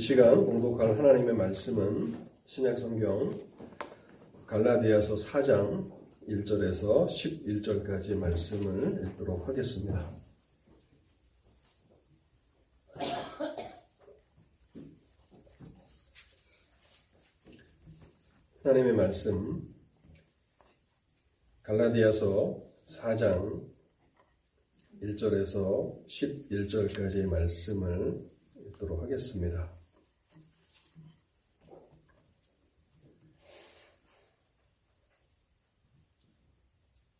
시간 공독할 하나님의 말씀은 신약성경 갈라디아서 4장 1절에서 11절까지 말씀을 읽도록 하겠습니다. 하나님의 말씀 갈라디아서 4장 1절에서 11절까지의 말씀을 읽도록 하겠습니다.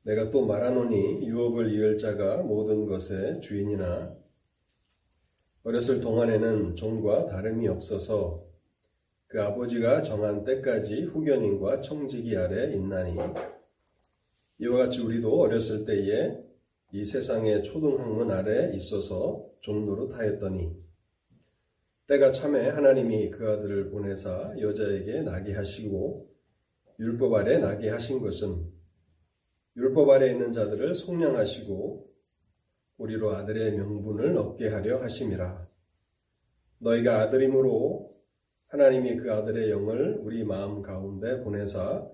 내가 또 말하노니 유업을 이을 자가 모든 것의 주인이나 어렸을 동안에는 종과 다름이 없어서 그 아버지가 정한 때까지 후견인과 청지기 아래 있나니 이와 같이 우리도 어렸을 때에 이 세상의 초등학문 아래 있어서 종로로 타였더니 때가 참에 하나님이 그 아들을 보내사 여자에게 나게 하시고 율법 아래 나게 하신 것은 율법 아래 있는 자들을 속량하시고 우리로 아들의 명분을 얻게 하려 하심이라. 너희가 아들임으로 하나님이 그 아들의 영을 우리 마음 가운데 보내사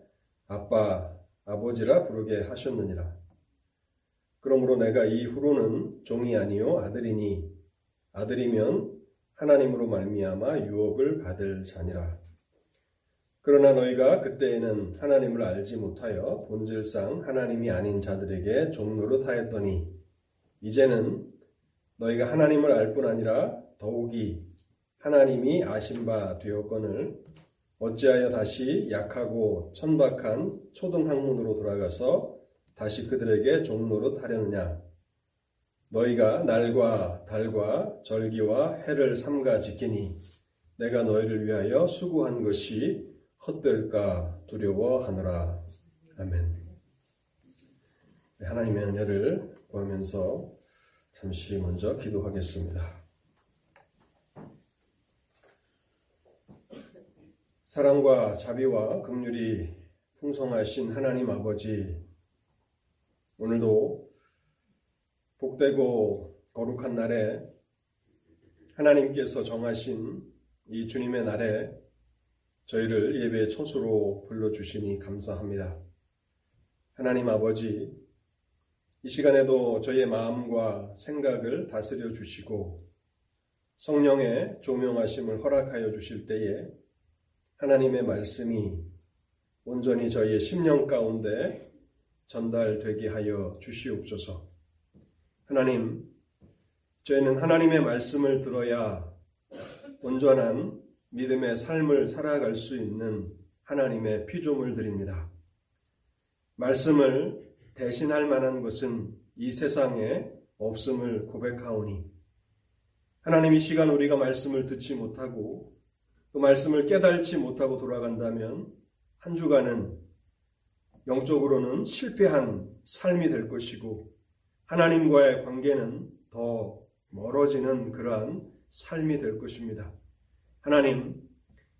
아빠, 아버지라 부르게 하셨느니라. 그러므로 내가 이후로는 종이 아니요 아들이니 아들이면 하나님으로 말미암아 유업을 받을 자니라. 그러나 너희가 그때에는 하나님을 알지 못하여 본질상 하나님이 아닌 자들에게 종로로 하였더니 이제는 너희가 하나님을 알 뿐 아니라 더욱이 하나님이 아신 바 되었거늘 어찌하여 다시 약하고 천박한 초등학문으로 돌아가서 다시 그들에게 종로로 타려느냐? 너희가 날과 달과 절기와 해를 삼가 지키니 내가 너희를 위하여 수고한 것이 헛될까 두려워하노라. 아멘. 네, 하나님의 은혜를 구하면서 잠시 먼저 기도하겠습니다. 사랑과 자비와 긍휼이 풍성하신 하나님 아버지 오늘도 복되고 거룩한 날에 하나님께서 정하신 이 주님의 날에 저희를 예배의 초수로 불러주시니 감사합니다. 하나님 아버지, 이 시간에도 저희의 마음과 생각을 다스려 주시고 성령의 조명하심을 허락하여 주실 때에 하나님의 말씀이 온전히 저희의 심령 가운데 전달되게 하여 주시옵소서. 하나님, 저희는 하나님의 말씀을 들어야 온전한 믿음의 삶을 살아갈 수 있는 하나님의 피조물 드립니다. 말씀을 대신할 만한 것은 이 세상에 없음을 고백하오니 하나님 이 시간 우리가 말씀을 듣지 못하고 그 말씀을 깨달지 못하고 돌아간다면 한 주간은 영적으로는 실패한 삶이 될 것이고 하나님과의 관계는 더 멀어지는 그러한 삶이 될 것입니다. 하나님,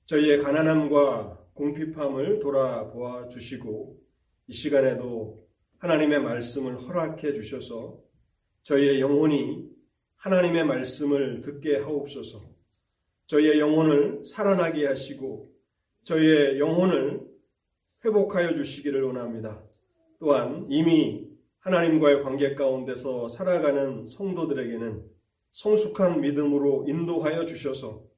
저희의 가난함과 공핍함을 돌아보아 주시고 이 시간에도 하나님의 말씀을 허락해 주셔서 저희의 영혼이 하나님의 말씀을 듣게 하옵소서. 저희의 영혼을 살아나게 하시고 저희의 영혼을 회복하여 주시기를 원합니다. 또한 이미 하나님과의 관계 가운데서 살아가는 성도들에게는 성숙한 믿음으로 인도하여 주셔서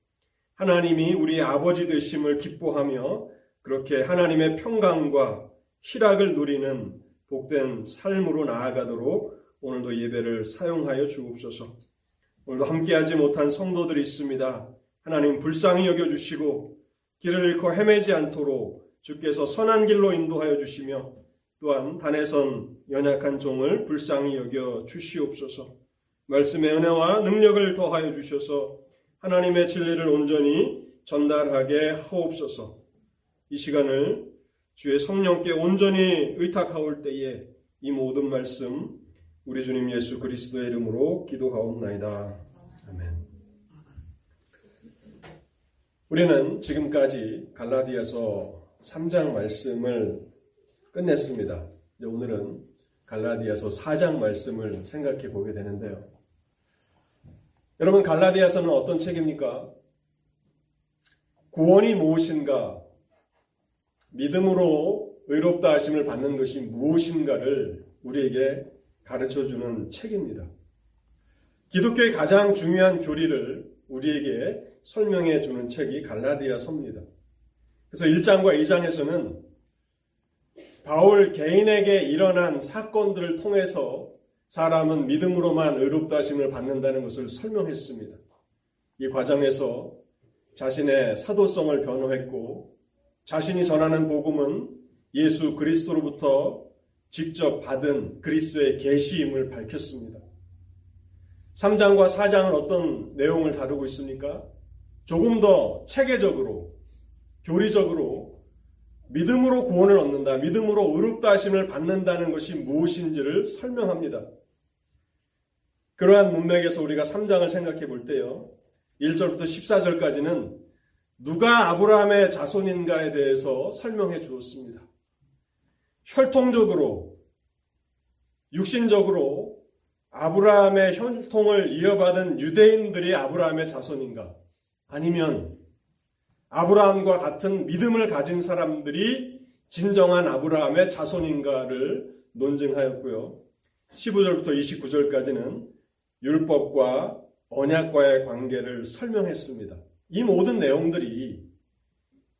하나님이 우리 아버지 되심을 기뻐하며 그렇게 하나님의 평강과 희락을 누리는 복된 삶으로 나아가도록 오늘도 예배를 사용하여 주옵소서. 오늘도 함께하지 못한 성도들이 있습니다. 하나님 불쌍히 여겨주시고 길을 잃고 헤매지 않도록 주께서 선한 길로 인도하여 주시며 또한 단에선 연약한 종을 불쌍히 여겨 주시옵소서. 말씀의 은혜와 능력을 더하여 주셔서 하나님의 진리를 온전히 전달하게 하옵소서. 이 시간을 주의 성령께 온전히 의탁하올 때에 이 모든 말씀 우리 주님 예수 그리스도의 이름으로 기도하옵나이다. 아멘. 우리는 지금까지 갈라디아서 3장 말씀을 끝냈습니다. 오늘은 갈라디아서 4장 말씀을 생각해 보게 되는데요. 여러분 갈라디아서는 어떤 책입니까? 구원이 무엇인가, 믿음으로 의롭다 하심을 받는 것이 무엇인가를 우리에게 가르쳐 주는 책입니다. 기독교의 가장 중요한 교리를 우리에게 설명해 주는 책이 갈라디아서입니다. 그래서 1장과 2장에서는 바울 개인에게 일어난 사건들을 통해서 사람은 믿음으로만 의롭다 하심을 받는다는 것을 설명했습니다. 이 과정에서 자신의 사도성을 변호했고 자신이 전하는 복음은 예수 그리스도로부터 직접 받은 그리스도의 계시임을 밝혔습니다. 3장과 4장은 어떤 내용을 다루고 있습니까? 조금 더 체계적으로 교리적으로 믿음으로 구원을 얻는다, 믿음으로 의롭다 하심을 받는다는 것이 무엇인지를 설명합니다. 그러한 문맥에서 우리가 3장을 생각해 볼 때요. 1절부터 14절까지는 누가 아브라함의 자손인가에 대해서 설명해 주었습니다. 혈통적으로, 육신적으로 아브라함의 혈통을 이어받은 유대인들이 아브라함의 자손인가? 아니면 아브라함과 같은 믿음을 가진 사람들이 진정한 아브라함의 자손인가를 논증하였고요. 15절부터 29절까지는 율법과 언약과의 관계를 설명했습니다. 이 모든 내용들이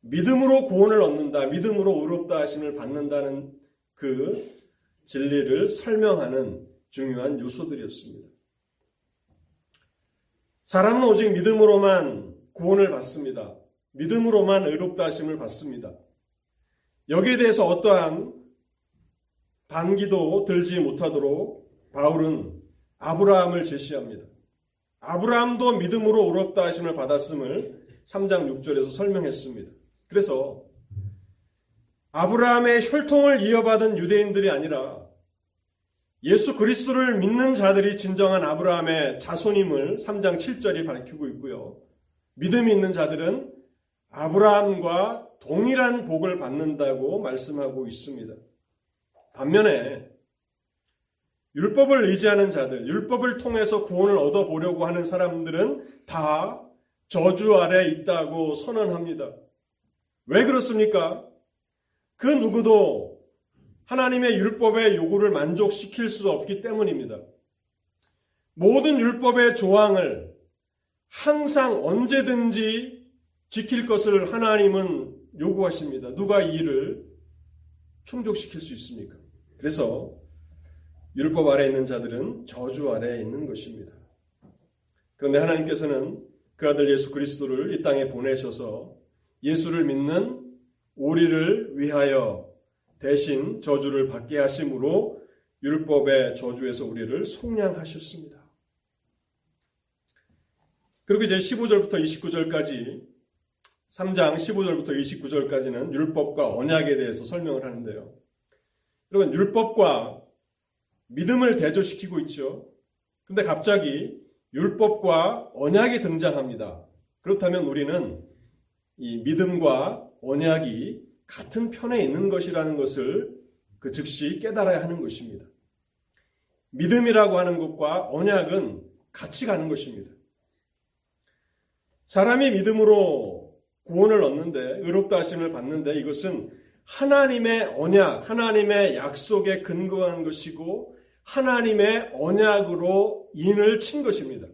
믿음으로 구원을 얻는다, 믿음으로 의롭다 하심을 받는다는 그 진리를 설명하는 중요한 요소들이었습니다. 사람은 오직 믿음으로만 구원을 받습니다. 믿음으로만 의롭다 하심을 받습니다. 여기에 대해서 어떠한 반기도 들지 못하도록 바울은 아브라함을 제시합니다. 아브라함도 믿음으로 의롭다 하심을 받았음을 3장 6절에서 설명했습니다. 그래서 아브라함의 혈통을 이어받은 유대인들이 아니라 예수 그리스도를 믿는 자들이 진정한 아브라함의 자손임을 3장 7절이 밝히고 있고요. 믿음이 있는 자들은 아브라함과 동일한 복을 받는다고 말씀하고 있습니다. 반면에 율법을 의지하는 자들, 율법을 통해서 구원을 얻어보려고 하는 사람들은 다 저주 아래 있다고 선언합니다. 왜 그렇습니까? 그 누구도 하나님의 율법의 요구를 만족시킬 수 없기 때문입니다. 모든 율법의 조항을 항상 언제든지 지킬 것을 하나님은 요구하십니다. 누가 이 일을 충족시킬 수 있습니까? 그래서 율법 아래 있는 자들은 저주 아래에 있는 것입니다. 그런데 하나님께서는 그 아들 예수 그리스도를 이 땅에 보내셔서 예수를 믿는 우리를 위하여 대신 저주를 받게 하심으로 율법의 저주에서 우리를 속량하셨습니다. 그리고 이제 15절부터 29절까지 3장 15절부터 29절까지는 율법과 언약에 대해서 설명을 하는데요. 여러분 율법과 믿음을 대조시키고 있죠. 근데 갑자기 율법과 언약이 등장합니다. 그렇다면 우리는 이 믿음과 언약이 같은 편에 있는 것이라는 것을 그 즉시 깨달아야 하는 것입니다. 믿음이라고 하는 것과 언약은 같이 가는 것입니다. 사람이 믿음으로 구원을 얻는데 의롭다 하심을 받는데 이것은 하나님의 언약, 하나님의 약속에 근거한 것이고 하나님의 언약으로 인을 친 것입니다.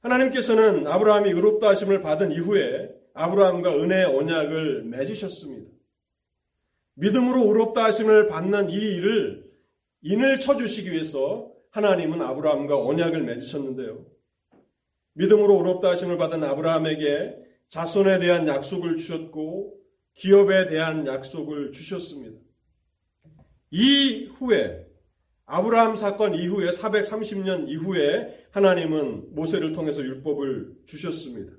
하나님께서는 아브라함이 의롭다 하심을 받은 이후에 아브라함과 은혜의 언약을 맺으셨습니다. 믿음으로 의롭다 하심을 받는 이 일을 인을 쳐 주시기 위해서 하나님은 아브라함과 언약을 맺으셨는데요. 믿음으로 의롭다 하심을 받은 아브라함에게 자손에 대한 약속을 주셨고 기업에 대한 약속을 주셨습니다. 이후에 아브라함 사건 이후에 430년 이후에 하나님은 모세를 통해서 율법을 주셨습니다.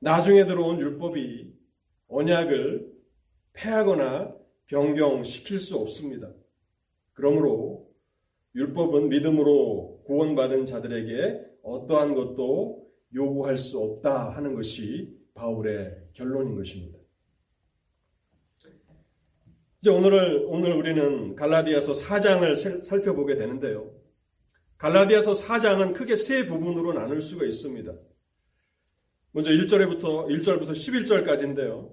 나중에 들어온 율법이 언약을 폐하거나 변경시킬 수 없습니다. 그러므로 율법은 믿음으로 구원받은 자들에게 어떠한 것도 요구할 수 없다 하는 것이 바울의 결론인 것입니다. 이제 오늘, 오늘 우리는 갈라디아서 4장을 살펴보게 되는데요. 갈라디아서 4장은 크게 세 부분으로 나눌 수가 있습니다. 먼저 1절부터 1절부터 11절까지인데요.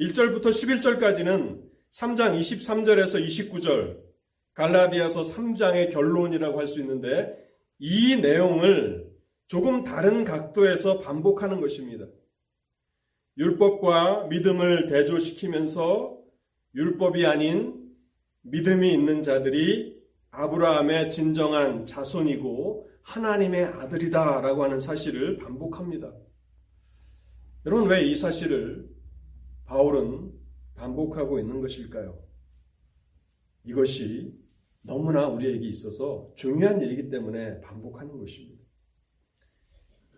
1절부터 11절까지는 3장 23절에서 29절 갈라디아서 3장의 결론이라고 할 수 있는데 이 내용을 조금 다른 각도에서 반복하는 것입니다. 율법과 믿음을 대조시키면서 율법이 아닌 믿음이 있는 자들이 아브라함의 진정한 자손이고 하나님의 아들이다라고 하는 사실을 반복합니다. 여러분 왜 이 사실을 바울은 반복하고 있는 것일까요? 이것이 너무나 우리에게 있어서 중요한 일이기 때문에 반복하는 것입니다.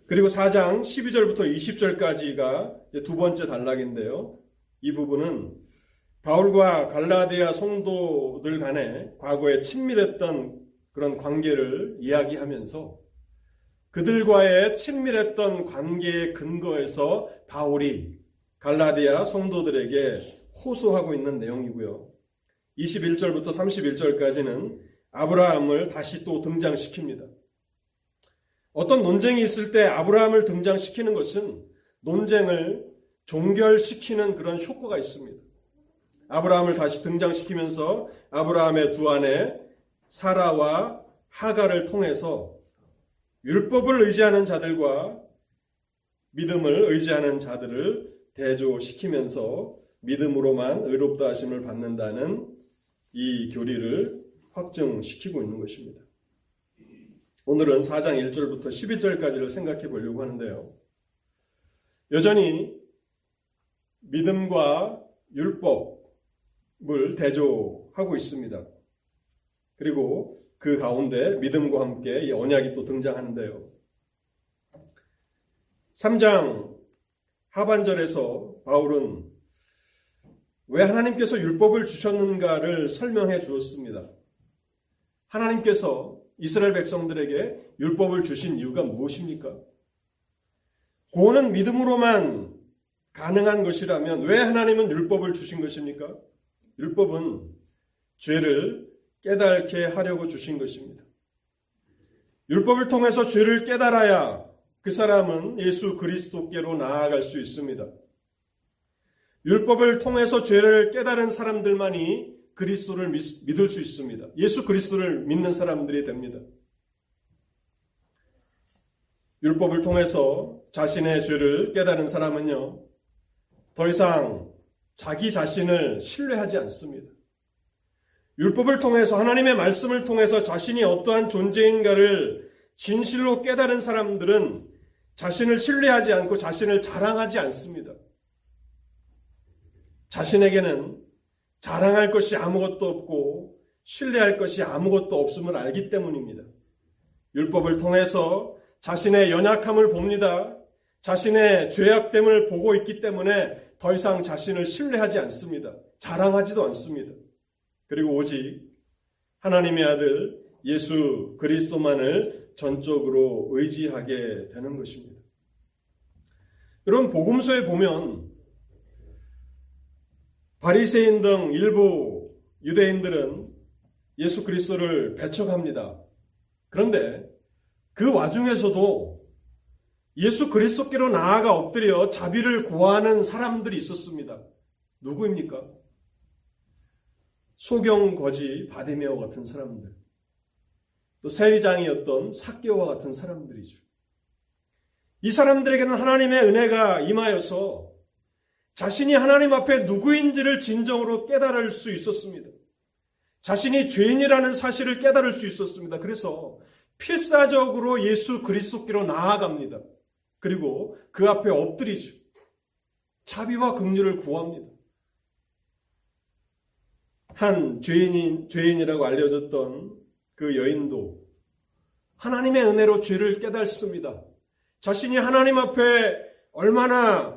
그리고 4장 12절부터 20절까지가 두 번째 단락인데요. 이 부분은 바울과 갈라디아 성도들 간에 과거에 친밀했던 그런 관계를 이야기하면서 그들과의 친밀했던 관계의 근거에서 바울이 갈라디아 성도들에게 호소하고 있는 내용이고요. 21절부터 31절까지는 아브라함을 다시 또 등장시킵니다. 어떤 논쟁이 있을 때 아브라함을 등장시키는 것은 논쟁을 종결시키는 그런 효과가 있습니다. 아브라함을 다시 등장시키면서 아브라함의 두 아내 사라와 하가를 통해서 율법을 의지하는 자들과 믿음을 의지하는 자들을 대조시키면서 믿음으로만 의롭다 하심을 받는다는 이 교리를 확증시키고 있는 것입니다. 오늘은 4장 1절부터 12절까지를 생각해 보려고 하는데요. 여전히 믿음과 율법을 대조하고 있습니다. 그리고 그 가운데 믿음과 함께 이 언약이 또 등장하는데요. 3장 하반절에서 바울은 왜 하나님께서 율법을 주셨는가를 설명해 주었습니다. 하나님께서 이스라엘 백성들에게 율법을 주신 이유가 무엇입니까? 구원은 믿음으로만 가능한 것이라면 왜 하나님은 율법을 주신 것입니까? 율법은 죄를 깨닫게 하려고 주신 것입니다. 율법을 통해서 죄를 깨달아야 그 사람은 예수 그리스도께로 나아갈 수 있습니다. 율법을 통해서 죄를 깨달은 사람들만이 그리스도를 믿을 수 있습니다. 예수 그리스도를 믿는 사람들이 됩니다. 율법을 통해서 자신의 죄를 깨달은 사람은요, 더 이상 자기 자신을 신뢰하지 않습니다. 율법을 통해서 하나님의 말씀을 통해서 자신이 어떠한 존재인가를 진실로 깨달은 사람들은 자신을 신뢰하지 않고 자신을 자랑하지 않습니다. 자신에게는 자랑할 것이 아무것도 없고 신뢰할 것이 아무것도 없음을 알기 때문입니다. 율법을 통해서 자신의 연약함을 봅니다. 자신의 죄악됨을 보고 있기 때문에 더 이상 자신을 신뢰하지 않습니다. 자랑하지도 않습니다. 그리고 오직 하나님의 아들 예수 그리스도만을 전적으로 의지하게 되는 것입니다. 여러분 복음서에 보면 바리새인 등 일부 유대인들은 예수 그리스도를 배척합니다. 그런데 그 와중에서도 예수 그리스도께로 나아가 엎드려 자비를 구하는 사람들이 있었습니다. 누구입니까? 소경 거지 바디메어 같은 사람들, 또 세리장이었던 사개와 같은 사람들이죠. 이 사람들에게는 하나님의 은혜가 임하여서 자신이 하나님 앞에 누구인지를 진정으로 깨달을 수 있었습니다. 자신이 죄인이라는 사실을 깨달을 수 있었습니다. 그래서 필사적으로 예수 그리스도께로 나아갑니다. 그리고 그 앞에 엎드리죠. 자비와 긍휼을 구합니다. 한 죄인인, 죄인이라고 알려졌던 그 여인도 하나님의 은혜로 죄를 깨닫습니다. 자신이 하나님 앞에 얼마나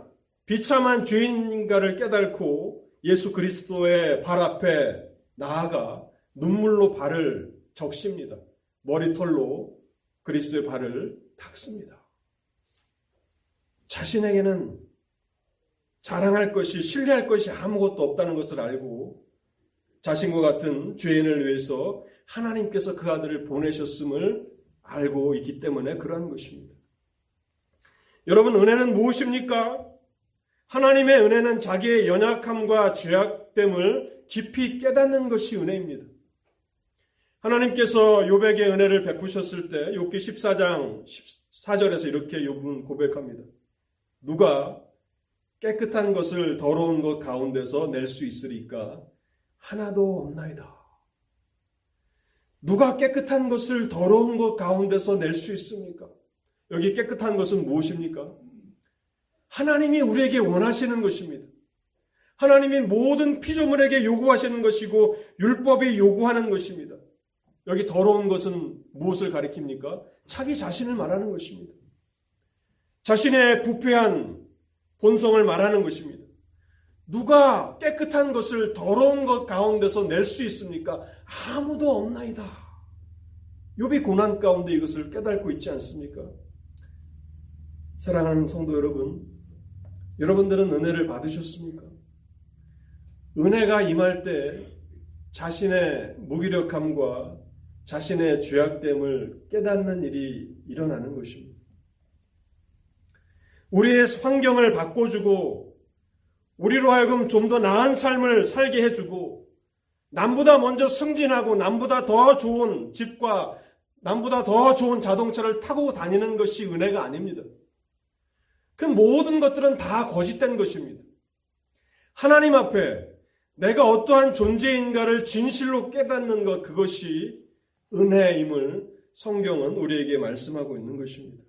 비참한 죄인인가를 깨닫고 예수 그리스도의 발 앞에 나아가 눈물로 발을 적십니다. 머리털로 그리스도의 발을 닦습니다. 자신에게는 자랑할 것이, 신뢰할 것이 아무것도 없다는 것을 알고 자신과 같은 죄인을 위해서 하나님께서 그 아들을 보내셨음을 알고 있기 때문에 그러한 것입니다. 여러분, 은혜는 무엇입니까? 하나님의 은혜는 자기의 연약함과 죄악됨을 깊이 깨닫는 것이 은혜입니다. 하나님께서 요백의 은혜를 베푸셨을 때 욥기 14장 14절에서 이렇게 욥은 고백합니다. 누가 깨끗한 것을 더러운 것 가운데서 낼 수 있으리까 하나도 없나이다. 누가 깨끗한 것을 더러운 것 가운데서 낼 수 있습니까? 여기 깨끗한 것은 무엇입니까? 하나님이 우리에게 원하시는 것입니다. 하나님이 모든 피조물에게 요구하시는 것이고 율법이 요구하는 것입니다. 여기 더러운 것은 무엇을 가리킵니까? 자기 자신을 말하는 것입니다. 자신의 부패한 본성을 말하는 것입니다. 누가 깨끗한 것을 더러운 것 가운데서 낼 수 있습니까? 아무도 없나이다. 욥이 고난 가운데 이것을 깨닫고 있지 않습니까? 사랑하는 성도 여러분, 여러분들은 은혜를 받으셨습니까? 은혜가 임할 때 자신의 무기력함과 자신의 죄악됨을 깨닫는 일이 일어나는 것입니다. 우리의 환경을 바꿔주고 우리로 하여금 좀 더 나은 삶을 살게 해주고 남보다 먼저 승진하고 남보다 더 좋은 집과 남보다 더 좋은 자동차를 타고 다니는 것이 은혜가 아닙니다. 그 모든 것들은 다 거짓된 것입니다. 하나님 앞에 내가 어떠한 존재인가를 진실로 깨닫는 것, 그것이 은혜임을 성경은 우리에게 말씀하고 있는 것입니다.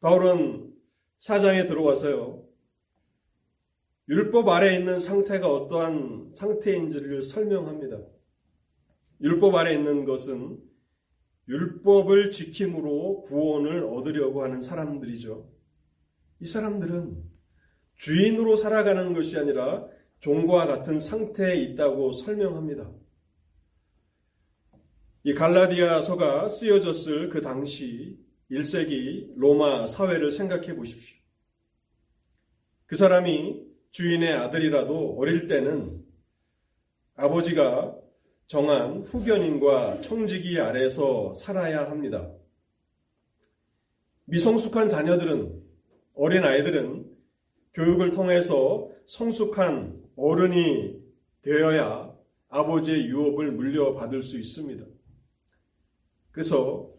바울은 사장에 들어와서요. 율법 아래 있는 상태가 어떠한 상태인지를 설명합니다. 율법 아래 있는 것은 율법을 지킴으로 구원을 얻으려고 하는 사람들이죠. 이 사람들은 주인으로 살아가는 것이 아니라 종과 같은 상태에 있다고 설명합니다. 이 갈라디아서가 쓰여졌을 그 당시 1세기 로마 사회를 생각해 보십시오. 그 사람이 주인의 아들이라도 어릴 때는 아버지가 정한 후견인과 청지기 아래서 살아야 합니다. 미성숙한 자녀들은, 어린 아이들은 교육을 통해서 성숙한 어른이 되어야 아버지의 유업을 물려받을 수 있습니다. 그래서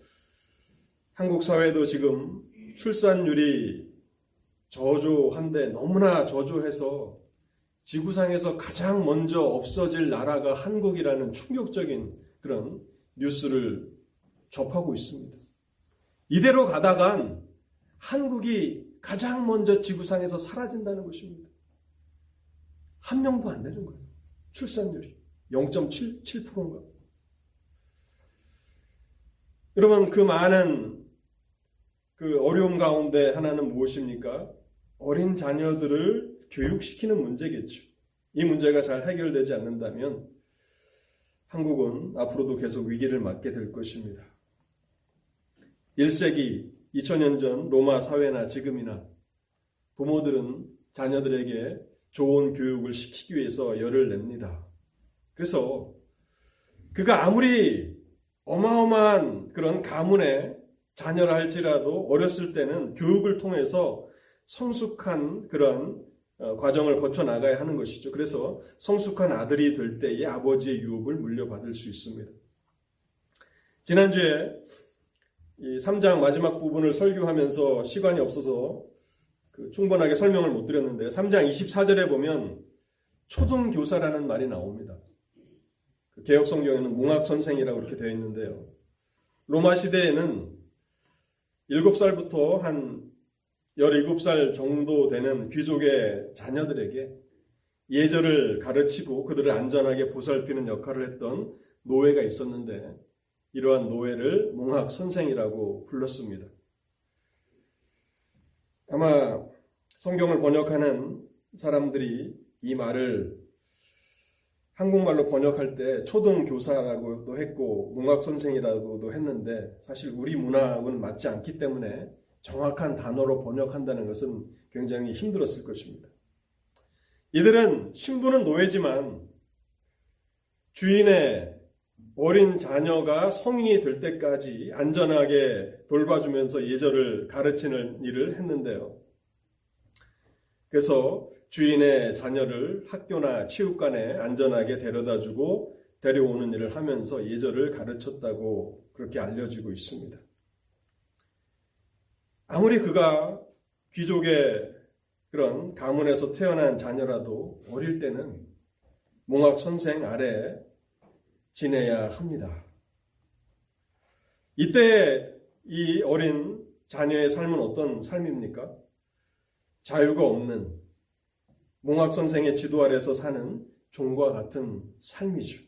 한국 사회도 지금 출산율이 저조한데 너무나 저조해서 지구상에서 가장 먼저 없어질 나라가 한국이라는 충격적인 그런 뉴스를 접하고 있습니다. 이대로 가다간 한국이 가장 먼저 지구상에서 사라진다는 것입니다. 한 명도 안 되는 거예요. 출산율이 0.77%인가. 여러분 그 많은 그 어려움 가운데 하나는 무엇입니까? 어린 자녀들을 교육시키는 문제겠죠. 이 문제가 잘 해결되지 않는다면 한국은 앞으로도 계속 위기를 맞게 될 것입니다. 1세기 2000년 전 로마 사회나 지금이나 부모들은 자녀들에게 좋은 교육을 시키기 위해서 열을 냅니다. 그래서 그가 아무리 어마어마한 그런 가문에 자녀를 할지라도 어렸을 때는 교육을 통해서 성숙한 그런 어, 과정을 거쳐 나가야 하는 것이죠. 그래서 성숙한 아들이 될 때에 아버지의 유업을 물려받을 수 있습니다. 지난주에 이 3장 마지막 부분을 설교하면서 시간이 없어서 그 충분하게 설명을 못 드렸는데 3장 24절에 보면 초등교사라는 말이 나옵니다. 그 개혁 성경에는 몽학 선생이라고 이렇게 되어 있는데요. 로마 시대에는 7살부터 한 17살 정도 되는 귀족의 자녀들에게 예절을 가르치고 그들을 안전하게 보살피는 역할을 했던 노예가 있었는데 이러한 노예를 몽학 선생이라고 불렀습니다. 아마 성경을 번역하는 사람들이 이 말을 한국말로 번역할 때 초등 교사라고도 했고 문학선생이라고도 했는데 사실 우리 문학은 맞지 않기 때문에 정확한 단어로 번역한다는 것은 굉장히 힘들었을 것입니다. 이들은 신부는 노예지만 주인의 어린 자녀가 성인이 될 때까지 안전하게 돌봐주면서 예절을 가르치는 일을 했는데요. 그래서 주인의 자녀를 학교나 체육관에 안전하게 데려다 주고 데려오는 일을 하면서 예절을 가르쳤다고 그렇게 알려지고 있습니다. 아무리 그가 귀족의 그런 가문에서 태어난 자녀라도 어릴 때는 몽학 선생 아래 지내야 합니다. 이때 이 어린 자녀의 삶은 어떤 삶입니까? 자유가 없는 몽학 선생의 지도 아래서 사는 종과 같은 삶이죠.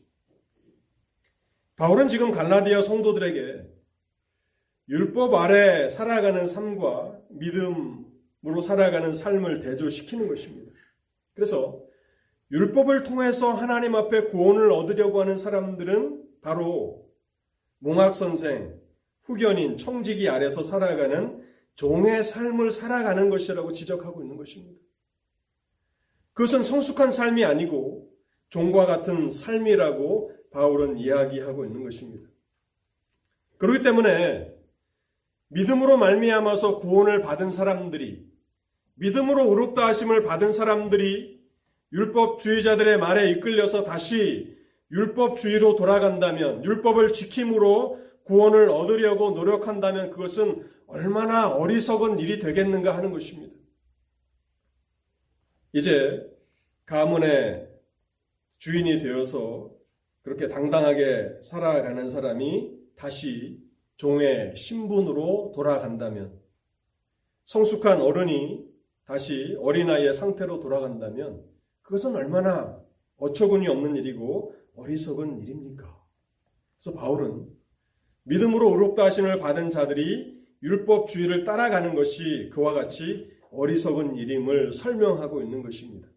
바울은 지금 갈라디아 성도들에게 율법 아래 살아가는 삶과 믿음으로 살아가는 삶을 대조시키는 것입니다. 그래서 율법을 통해서 하나님 앞에 구원을 얻으려고 하는 사람들은 바로 몽학 선생, 후견인, 청지기 아래서 살아가는 종의 삶을 살아가는 것이라고 지적하고 있는 것입니다. 그것은 성숙한 삶이 아니고 종과 같은 삶이라고 바울은 이야기하고 있는 것입니다. 그렇기 때문에 믿음으로 말미암아서 구원을 받은 사람들이 믿음으로 의롭다 하심을 받은 사람들이 율법주의자들의 말에 이끌려서 다시 율법주의로 돌아간다면, 율법을 지킴으로 구원을 얻으려고 노력한다면 그것은 얼마나 어리석은 일이 되겠는가 하는 것입니다. 이제 가문의 주인이 되어서 그렇게 당당하게 살아가는 사람이 다시 종의 신분으로 돌아간다면, 성숙한 어른이 다시 어린아이의 상태로 돌아간다면, 그것은 얼마나 어처구니 없는 일이고 어리석은 일입니까? 그래서 바울은 믿음으로 의롭다 하심을 받은 자들이 율법주의를 따라가는 것이 그와 같이 어리석은 일임을 설명하고 있는 것입니다.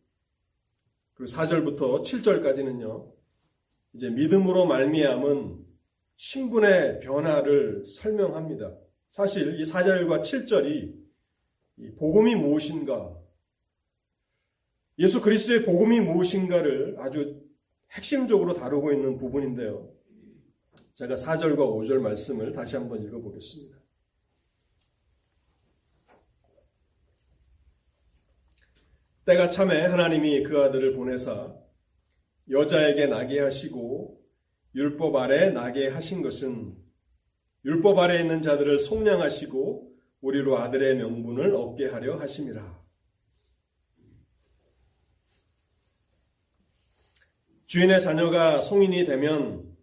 그리고 4절부터 7절까지는요. 이제 믿음으로 말미암은 신분의 변화를 설명합니다. 사실 이 4절과 7절이 복음이 무엇인가 예수 그리스도의 복음이 무엇인가를 아주 핵심적으로 다루고 있는 부분인데요. 제가 4절과 5절 말씀을 다시 한번 읽어보겠습니다. 때가 참에 하나님이 그 아들을 보내사 여자에게 나게 하시고 율법 아래 나게 하신 것은 율법 아래 있는 자들을 속량하시고 우리로 아들의 명분을 얻게 하려 하심이라. 주인의 자녀가 성인이 되면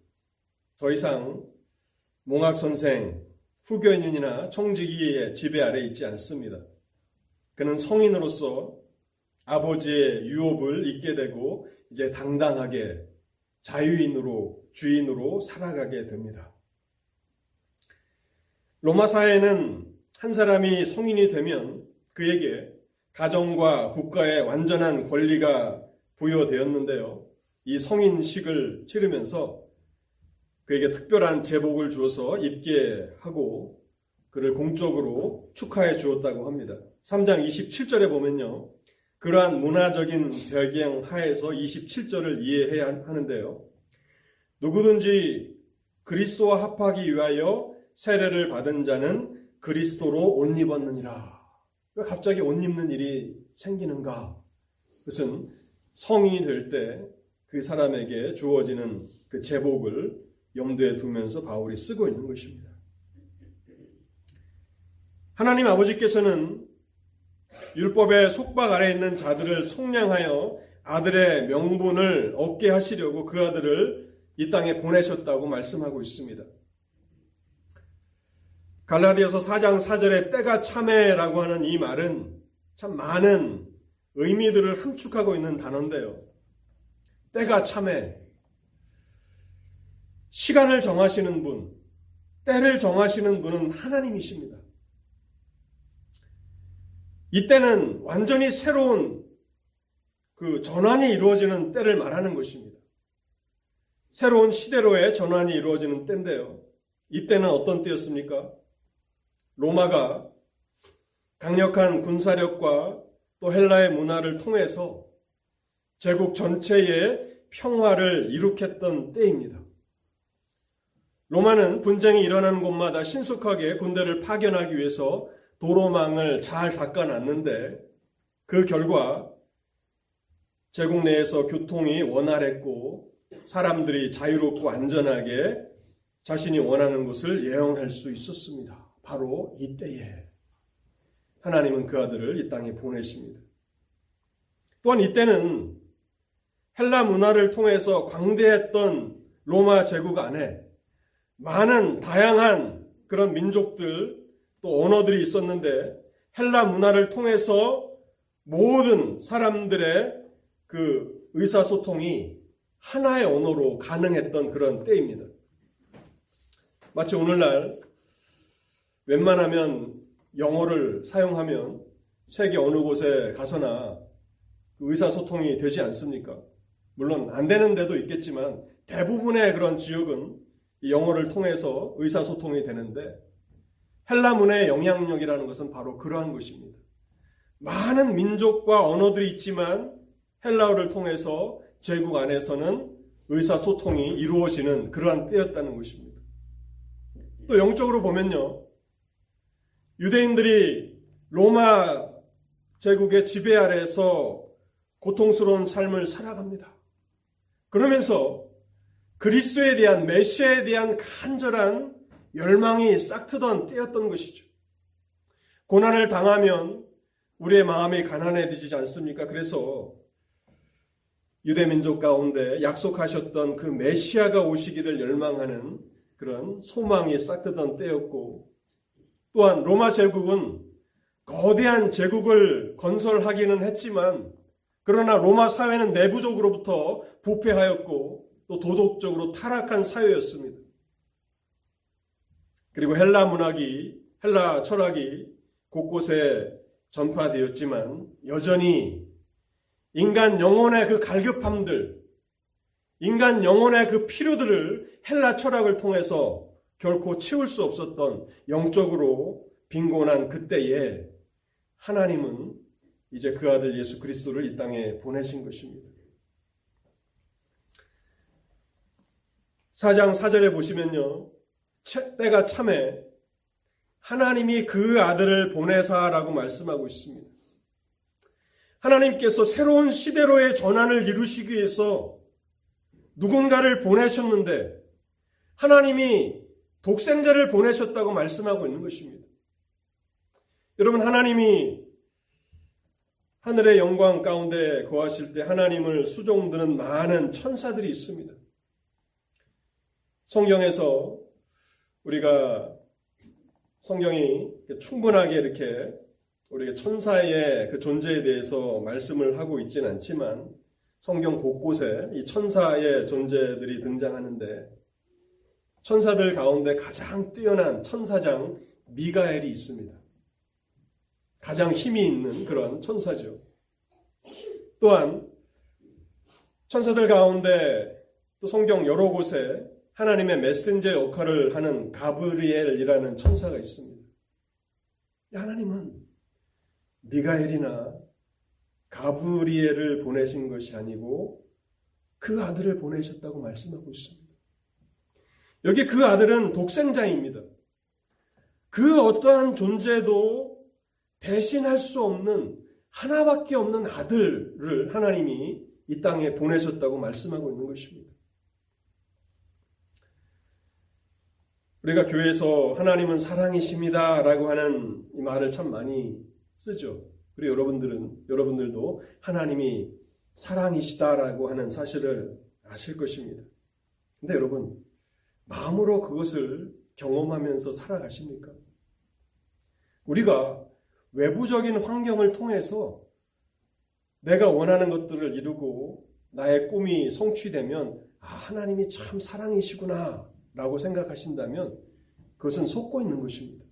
더 이상 몽학 선생, 후견인이나 청지기의 지배 아래 있지 않습니다. 그는 성인으로서 아버지의 유업을 잊게 되고 이제 당당하게 자유인으로 주인으로 살아가게 됩니다. 로마 사회는 한 사람이 성인이 되면 그에게 가정과 국가의 완전한 권리가 부여되었는데요. 이 성인식을 치르면서 그에게 특별한 제복을 주어서 입게 하고 그를 공적으로 축하해 주었다고 합니다. 3장 27절에 보면요. 그러한 문화적인 배경 하에서 27절을 이해해야 하는데요. 누구든지 그리스도와 합하기 위하여 세례를 받은 자는 그리스도로 옷 입었느니라. 왜 갑자기 옷 입는 일이 생기는가? 그것은 성인이 될 때 그 사람에게 주어지는 그 제복을 염두에 두면서 바울이 쓰고 있는 것입니다. 하나님 아버지께서는 율법의 속박 아래 있는 자들을 속량하여 아들의 명분을 얻게 하시려고 그 아들을 이 땅에 보내셨다고 말씀하고 있습니다. 갈라디아서 4장 4절에 때가 참해라고 하는 이 말은 참 많은 의미들을 함축하고 있는 단어인데요. 때가 참해. 시간을 정하시는 분, 때를 정하시는 분은 하나님이십니다. 이때는 완전히 새로운 그 전환이 이루어지는 때를 말하는 것입니다. 새로운 시대로의 전환이 이루어지는 때인데요. 이때는 어떤 때였습니까? 로마가 강력한 군사력과 또 헬라의 문화를 통해서 제국 전체에 평화를 이룩했던 때입니다. 로마는 분쟁이 일어나는 곳마다 신속하게 군대를 파견하기 위해서 도로망을 잘 닦아놨는데 그 결과 제국 내에서 교통이 원활했고 사람들이 자유롭고 안전하게 자신이 원하는 곳을 예언할 수 있었습니다. 바로 이때에 하나님은 그 아들을 이 땅에 보내십니다. 또한 이때는 헬라 문화를 통해서 광대했던 로마 제국 안에 많은 다양한 그런 민족들 또 언어들이 있었는데 헬라 문화를 통해서 모든 사람들의 그 의사소통이 하나의 언어로 가능했던 그런 때입니다. 마치 오늘날 웬만하면 영어를 사용하면 세계 어느 곳에 가서나 그 의사소통이 되지 않습니까? 물론 안 되는 데도 있겠지만 대부분의 그런 지역은 영어를 통해서 의사소통이 되는데 헬라 문의 영향력이라는 것은 바로 그러한 것입니다. 많은 민족과 언어들이 있지만 헬라어를 통해서 제국 안에서는 의사소통이 이루어지는 그러한 때였다는 것입니다. 또 영적으로 보면요. 유대인들이 로마 제국의 지배 아래에서 고통스러운 삶을 살아갑니다. 그러면서 그리스도에 대한 메시아에 대한 간절한 열망이 싹트던 때였던 것이죠. 고난을 당하면 우리의 마음이 가난해지지 않습니까? 그래서 유대 민족 가운데 약속하셨던 그 메시아가 오시기를 열망하는 그런 소망이 싹트던 때였고 또한 로마 제국은 거대한 제국을 건설하기는 했지만 그러나 로마 사회는 내부적으로부터 부패하였고 또 도덕적으로 타락한 사회였습니다. 그리고 헬라 문학이, 헬라 철학이 곳곳에 전파되었지만 여전히 인간 영혼의 그 갈급함들, 인간 영혼의 그 필요들을 헬라 철학을 통해서 결코 채울 수 없었던 영적으로 빈곤한 그때에 하나님은 이제 그 아들 예수 그리스도를 이 땅에 보내신 것입니다. 4장 4절에 보시면요. 때가 참에 하나님이 그 아들을 보내사라고 말씀하고 있습니다. 하나님께서 새로운 시대로의 전환을 이루시기 위해서 누군가를 보내셨는데 하나님이 독생자를 보내셨다고 말씀하고 있는 것입니다. 여러분, 하나님이 하늘의 영광 가운데 거하실 때 하나님을 수종드는 많은 천사들이 있습니다. 성경에서 우리가 성경이 충분하게 이렇게 우리가 천사의 그 존재에 대해서 말씀을 하고 있지는 않지만 성경 곳곳에 이 천사의 존재들이 등장하는데 천사들 가운데 가장 뛰어난 천사장 미가엘이 있습니다. 가장 힘이 있는 그런 천사죠. 또한 천사들 가운데 또 성경 여러 곳에 하나님의 메신저 역할을 하는 가브리엘이라는 천사가 있습니다. 하나님은 미가엘이나 가브리엘을 보내신 것이 아니고 그 아들을 보내셨다고 말씀하고 있습니다. 여기 그 아들은 독생자입니다. 그 어떠한 존재도 대신할 수 없는 하나밖에 없는 아들을 하나님이 이 땅에 보내셨다고 말씀하고 있는 것입니다. 우리가 교회에서 하나님은 사랑이십니다. 라고 하는 이 말을 참 많이 쓰죠. 그리고 여러분들은, 여러분들도 하나님이 사랑이시다라고 하는 사실을 아실 것입니다. 근데 여러분, 마음으로 그것을 경험하면서 살아가십니까? 우리가 외부적인 환경을 통해서 내가 원하는 것들을 이루고 나의 꿈이 성취되면 아, 하나님이 참 사랑이시구나 라고 생각하신다면 그것은 속고 있는 것입니다.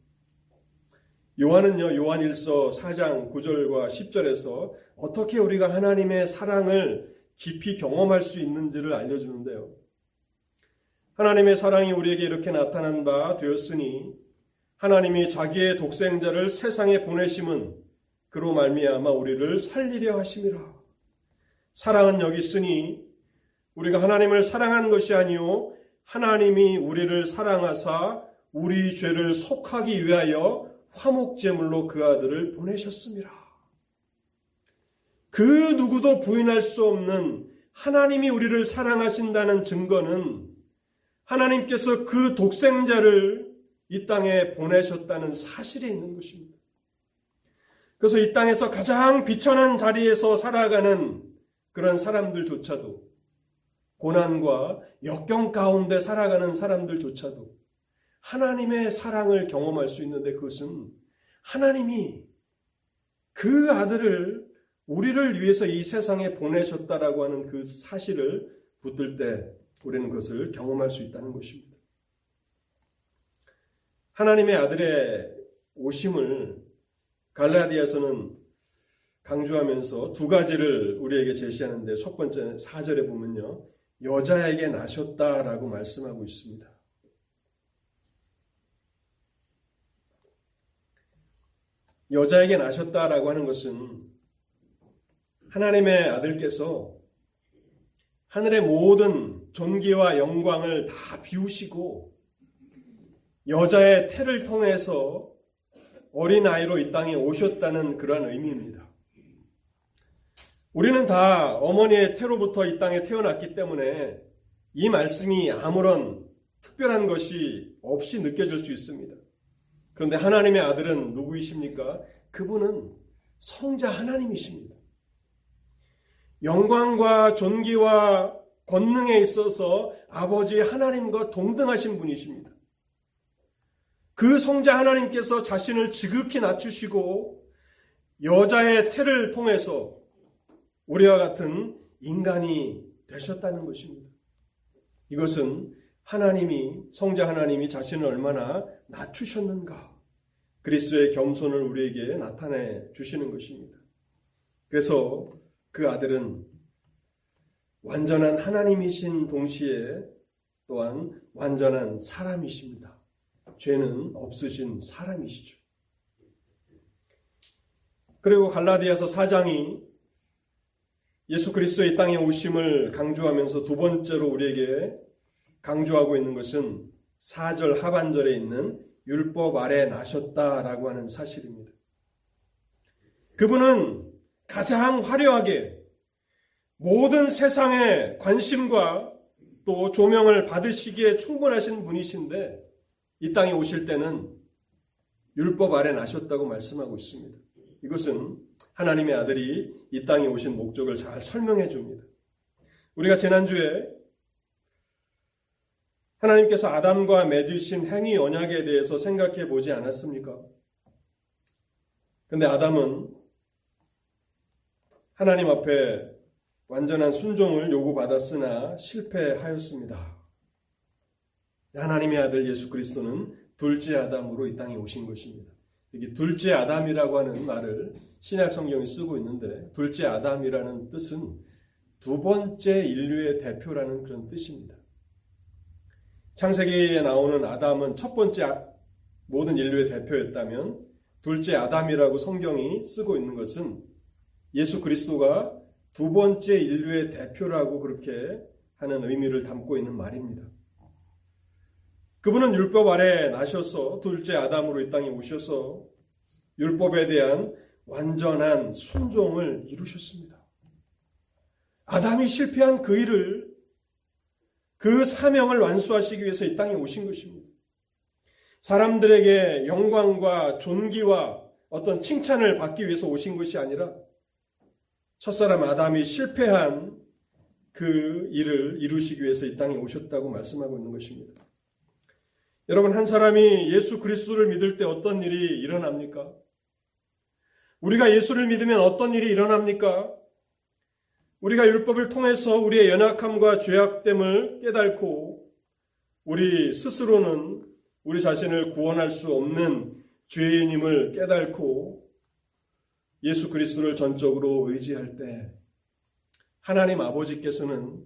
요한은요, 요한일서 4장 9절과 10절에서 어떻게 우리가 하나님의 사랑을 깊이 경험할 수 있는지를 알려주는데요. 하나님의 사랑이 우리에게 이렇게 나타난 바 되었으니 하나님이 자기의 독생자를 세상에 보내심은 그로 말미암아 우리를 살리려 하심이라. 사랑은 여기 있으니 우리가 하나님을 사랑한 것이 아니요 하나님이 우리를 사랑하사 우리 죄를 속하기 위하여 화목제물로 그 아들을 보내셨습니다. 그 누구도 부인할 수 없는 하나님이 우리를 사랑하신다는 증거는 하나님께서 그 독생자를 이 땅에 보내셨다는 사실이 있는 것입니다. 그래서 이 땅에서 가장 비천한 자리에서 살아가는 그런 사람들조차도 고난과 역경 가운데 살아가는 사람들조차도 하나님의 사랑을 경험할 수 있는데 그것은 하나님이 그 아들을 우리를 위해서 이 세상에 보내셨다라고 하는 그 사실을 붙들 때 우리는 그것을 경험할 수 있다는 것입니다. 하나님의 아들의 오심을 갈라디아서는 강조하면서 두 가지를 우리에게 제시하는데 첫 번째 4절에 보면요. 여자에게 나셨다라고 말씀하고 있습니다. 여자에게 나셨다라고 하는 것은 하나님의 아들께서 하늘의 모든 존귀와 영광을 다 비우시고 여자의 태를 통해서 어린아이로 이 땅에 오셨다는 그런 의미입니다. 우리는 다 어머니의 태로부터 이 땅에 태어났기 때문에 이 말씀이 아무런 특별한 것이 없이 느껴질 수 있습니다. 그런데 하나님의 아들은 누구이십니까? 그분은 성자 하나님이십니다. 영광과 존귀와 권능에 있어서 아버지 하나님과 동등하신 분이십니다. 그 성자 하나님께서 자신을 지극히 낮추시고 여자의 태를 통해서 우리와 같은 인간이 되셨다는 것입니다. 이것은 하나님이 성자 하나님이 자신을 얼마나 낮추셨는가 그리스도의 겸손을 우리에게 나타내 주시는 것입니다. 그래서 그 아들은 완전한 하나님이신 동시에 또한 완전한 사람이십니다. 죄는 없으신 사람이시죠. 그리고 갈라디아서 4장이 예수 그리스도의 땅에 오심을 강조하면서 두 번째로 우리에게 강조하고 있는 것은 4절 하반절에 있는 율법 아래 나셨다라고 하는 사실입니다. 그분은 가장 화려하게 모든 세상의 관심과 또 조명을 받으시기에 충분하신 분이신데 이 땅에 오실 때는 율법 아래 나셨다고 말씀하고 있습니다. 이것은 하나님의 아들이 이 땅에 오신 목적을 잘 설명해 줍니다. 우리가 지난주에 하나님께서 아담과 맺으신 행위 언약에 대해서 생각해 보지 않았습니까? 근데 아담은 하나님 앞에 완전한 순종을 요구받았으나 실패하였습니다. 하나님의 아들 예수 그리스도는 둘째 아담으로 이 땅에 오신 것입니다. 여기 둘째 아담이라고 하는 말을 신약 성경이 쓰고 있는데 둘째 아담이라는 뜻은 두 번째 인류의 대표라는 그런 뜻입니다. 창세기에 나오는 아담은 첫 번째 아, 모든 인류의 대표였다면 둘째 아담이라고 성경이 쓰고 있는 것은 예수 그리스도가 두 번째 인류의 대표라고 그렇게 하는 의미를 담고 있는 말입니다. 그분은 율법 아래 나셔서 둘째 아담으로 이 땅에 오셔서 율법에 대한 완전한 순종을 이루셨습니다. 아담이 실패한 그 일을 그 사명을 완수하시기 위해서 이 땅에 오신 것입니다. 사람들에게 영광과 존귀와 어떤 칭찬을 받기 위해서 오신 것이 아니라 첫사람 아담이 실패한 그 일을 이루시기 위해서 이 땅에 오셨다고 말씀하고 있는 것입니다. 여러분, 한 사람이 예수 그리스도를 믿을 때 어떤 일이 일어납니까? 우리가 예수를 믿으면 어떤 일이 일어납니까? 우리가 율법을 통해서 우리의 연약함과 죄악됨을 깨닫고 우리 스스로는 우리 자신을 구원할 수 없는 죄인임을 깨닫고 예수 그리스도를 전적으로 의지할 때 하나님 아버지께서는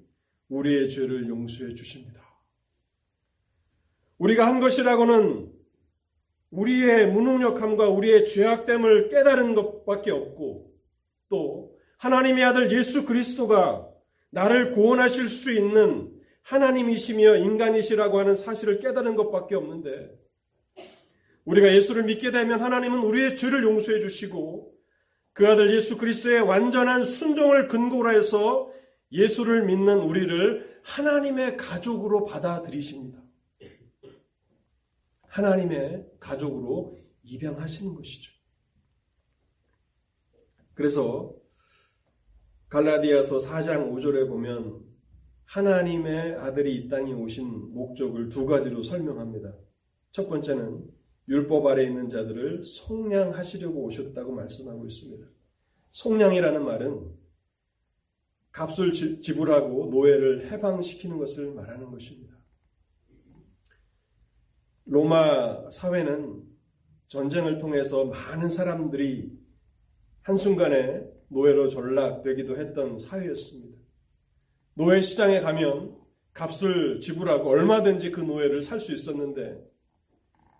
우리의 죄를 용서해 주십니다. 우리가 한 것이라고는 우리의 무능력함과 우리의 죄악됨을 깨달은 것밖에 없고 또 하나님의 아들 예수 그리스도가 나를 구원하실 수 있는 하나님이시며 인간이시라고 하는 사실을 깨달은 것밖에 없는데 우리가 예수를 믿게 되면 하나님은 우리의 죄를 용서해 주시고 그 아들 예수 그리스도의 완전한 순종을 근거로 해서 예수를 믿는 우리를 하나님의 가족으로 받아들이십니다. 하나님의 가족으로 입양하시는 것이죠. 그래서 갈라디아서 4장 5절에 보면 하나님의 아들이 이 땅에 오신 목적을 두 가지로 설명합니다. 첫 번째는 율법 아래 있는 자들을 속량하시려고 오셨다고 말씀하고 있습니다. 속량이라는 말은 값을 지불하고 노예를 해방시키는 것을 말하는 것입니다. 로마 사회는 전쟁을 통해서 많은 사람들이 한순간에 노예로 전락되기도 했던 사회였습니다. 노예 시장에 가면 값을 지불하고 얼마든지 그 노예를 살 수 있었는데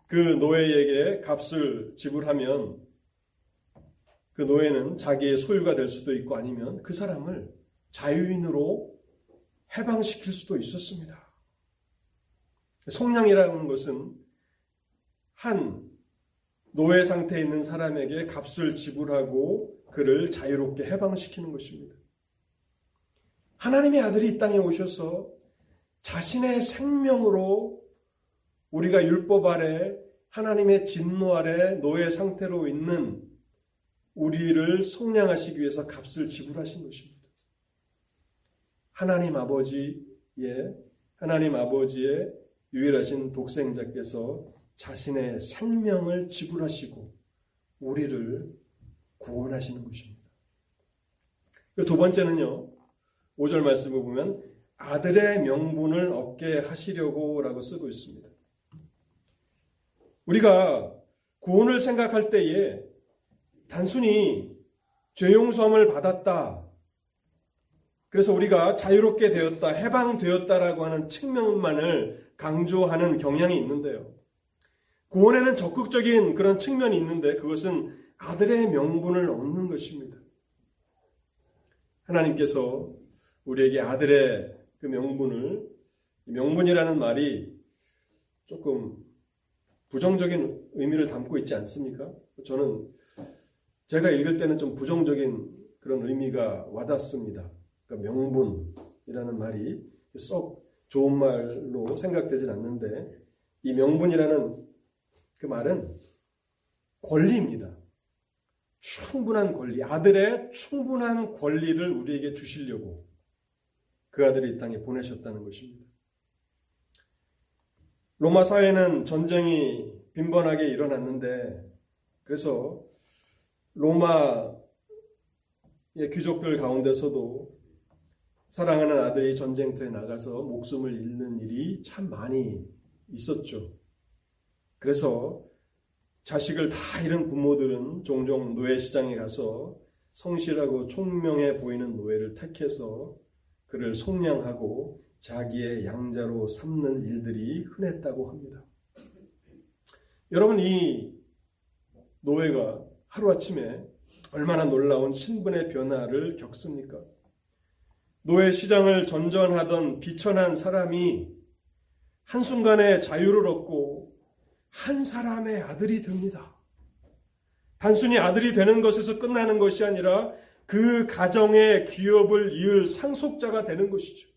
그 노예에게 값을 지불하면 그 노예는 자기의 소유가 될 수도 있고 아니면 그 사람을 자유인으로 해방시킬 수도 있었습니다. 속량이라는 것은 한 노예 상태에 있는 사람에게 값을 지불하고 그를 자유롭게 해방시키는 것입니다. 하나님의 아들이 이 땅에 오셔서 자신의 생명으로 우리가 율법 아래 하나님의 진노 아래 노예 상태로 있는 우리를 속량하시기 위해서 값을 지불하신 것입니다. 하나님 아버지의 하나님 아버지의 유일하신 독생자께서 자신의 생명을 지불하시고 우리를 구원하시는 것입니다. 두 번째는요. 5절 말씀을 보면 아들의 명분을 얻게 하시려고 라고 쓰고 있습니다. 우리가 구원을 생각할 때에 단순히 죄 용서함을 받았다. 그래서 우리가 자유롭게 되었다, 해방되었다라고 하는 측면만을 강조하는 경향이 있는데요. 구원에는 적극적인 그런 측면이 있는데 그것은 아들의 명분을 얻는 것입니다. 하나님께서 우리에게 아들의 그 명분을 명분이라는 말이 조금 부정적인 의미를 담고 있지 않습니까? 저는 제가 읽을 때는 좀 부정적인 그런 의미가 와닿습니다. 그러니까 명분이라는 말이 썩 좋은 말로 생각되진 않는데 이 명분이라는 그 말은 권리입니다. 충분한 권리, 아들의 충분한 권리를 우리에게 주시려고 그 아들이 이 땅에 보내셨다는 것입니다. 로마 사회는 전쟁이 빈번하게 일어났는데 그래서 로마의 귀족들 가운데서도 사랑하는 아들이 전쟁터에 나가서 목숨을 잃는 일이 참 많이 있었죠. 그래서 자식을 다 잃은 부모들은 종종 노예 시장에 가서 성실하고 총명해 보이는 노예를 택해서 그를 속량하고 자기의 양자로 삼는 일들이 흔했다고 합니다. 여러분, 이 노예가 하루아침에 얼마나 놀라운 신분의 변화를 겪습니까? 노예 시장을 전전하던 비천한 사람이 한순간에 자유를 얻고 한 사람의 아들이 됩니다. 단순히 아들이 되는 것에서 끝나는 것이 아니라 그 가정의 기업을 이을 상속자가 되는 것이죠.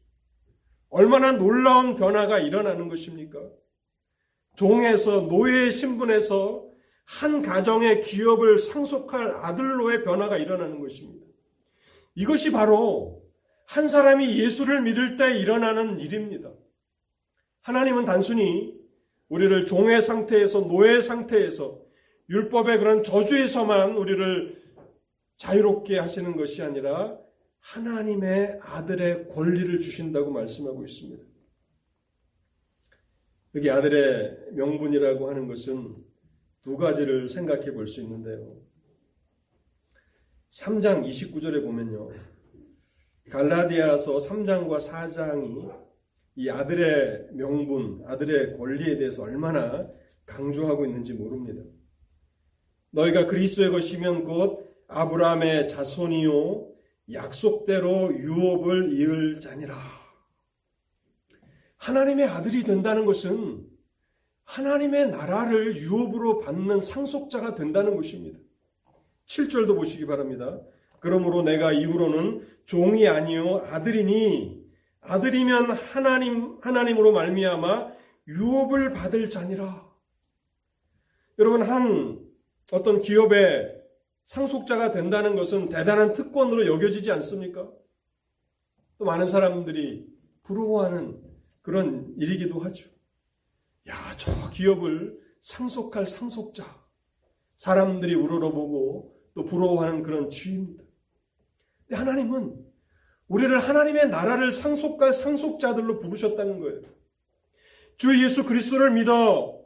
얼마나 놀라운 변화가 일어나는 것입니까? 종에서 노예의 신분에서 한 가정의 기업을 상속할 아들로의 변화가 일어나는 것입니다. 이것이 바로 한 사람이 예수를 믿을 때 일어나는 일입니다. 하나님은 단순히 우리를 종의 상태에서 노예 상태에서 율법의 그런 저주에서만 우리를 자유롭게 하시는 것이 아니라 하나님의 아들의 권리를 주신다고 말씀하고 있습니다. 여기 아들의 명분이라고 하는 것은 두 가지를 생각해 볼 수 있는데요. 3장 29절에 보면요. 갈라디아서 3장과 4장이 이 아들의 명분, 아들의 권리에 대해서 얼마나 강조하고 있는지 모릅니다. 너희가 그리스도의 것이면 곧 아브라함의 자손이요 약속대로 유업을 이을 자니라. 하나님의 아들이 된다는 것은 하나님의 나라를 유업으로 받는 상속자가 된다는 것입니다. 7절도 보시기 바랍니다. 그러므로 내가 이후로는 종이 아니요 아들이니 아들이면 하나님 하나님으로 말미암아 유업을 받을 자니라. 여러분 한 어떤 기업의 상속자가 된다는 것은 대단한 특권으로 여겨지지 않습니까? 또 많은 사람들이 부러워하는 그런 일이기도 하죠. 야, 저 기업을 상속할 상속자. 사람들이 우러러보고 또 부러워하는 그런. 근데 하나님은 우리를 하나님의 나라를 상속할 상속자들로 부르셨다는 거예요. 주 예수 그리스도를 믿어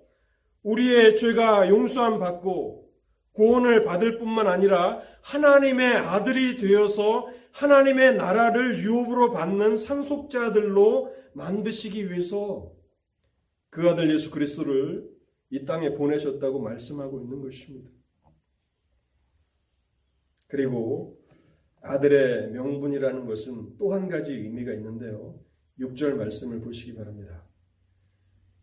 우리의 죄가 용서함 받고 구원을 받을 뿐만 아니라 하나님의 아들이 되어서 하나님의 나라를 유업으로 받는 상속자들로 만드시기 위해서 그 아들 예수 그리스도를 이 땅에 보내셨다고 말씀하고 있는 것입니다. 그리고 아들의 명분이라는 것은 또 한 가지 의미가 있는데요. 6절 말씀을 보시기 바랍니다.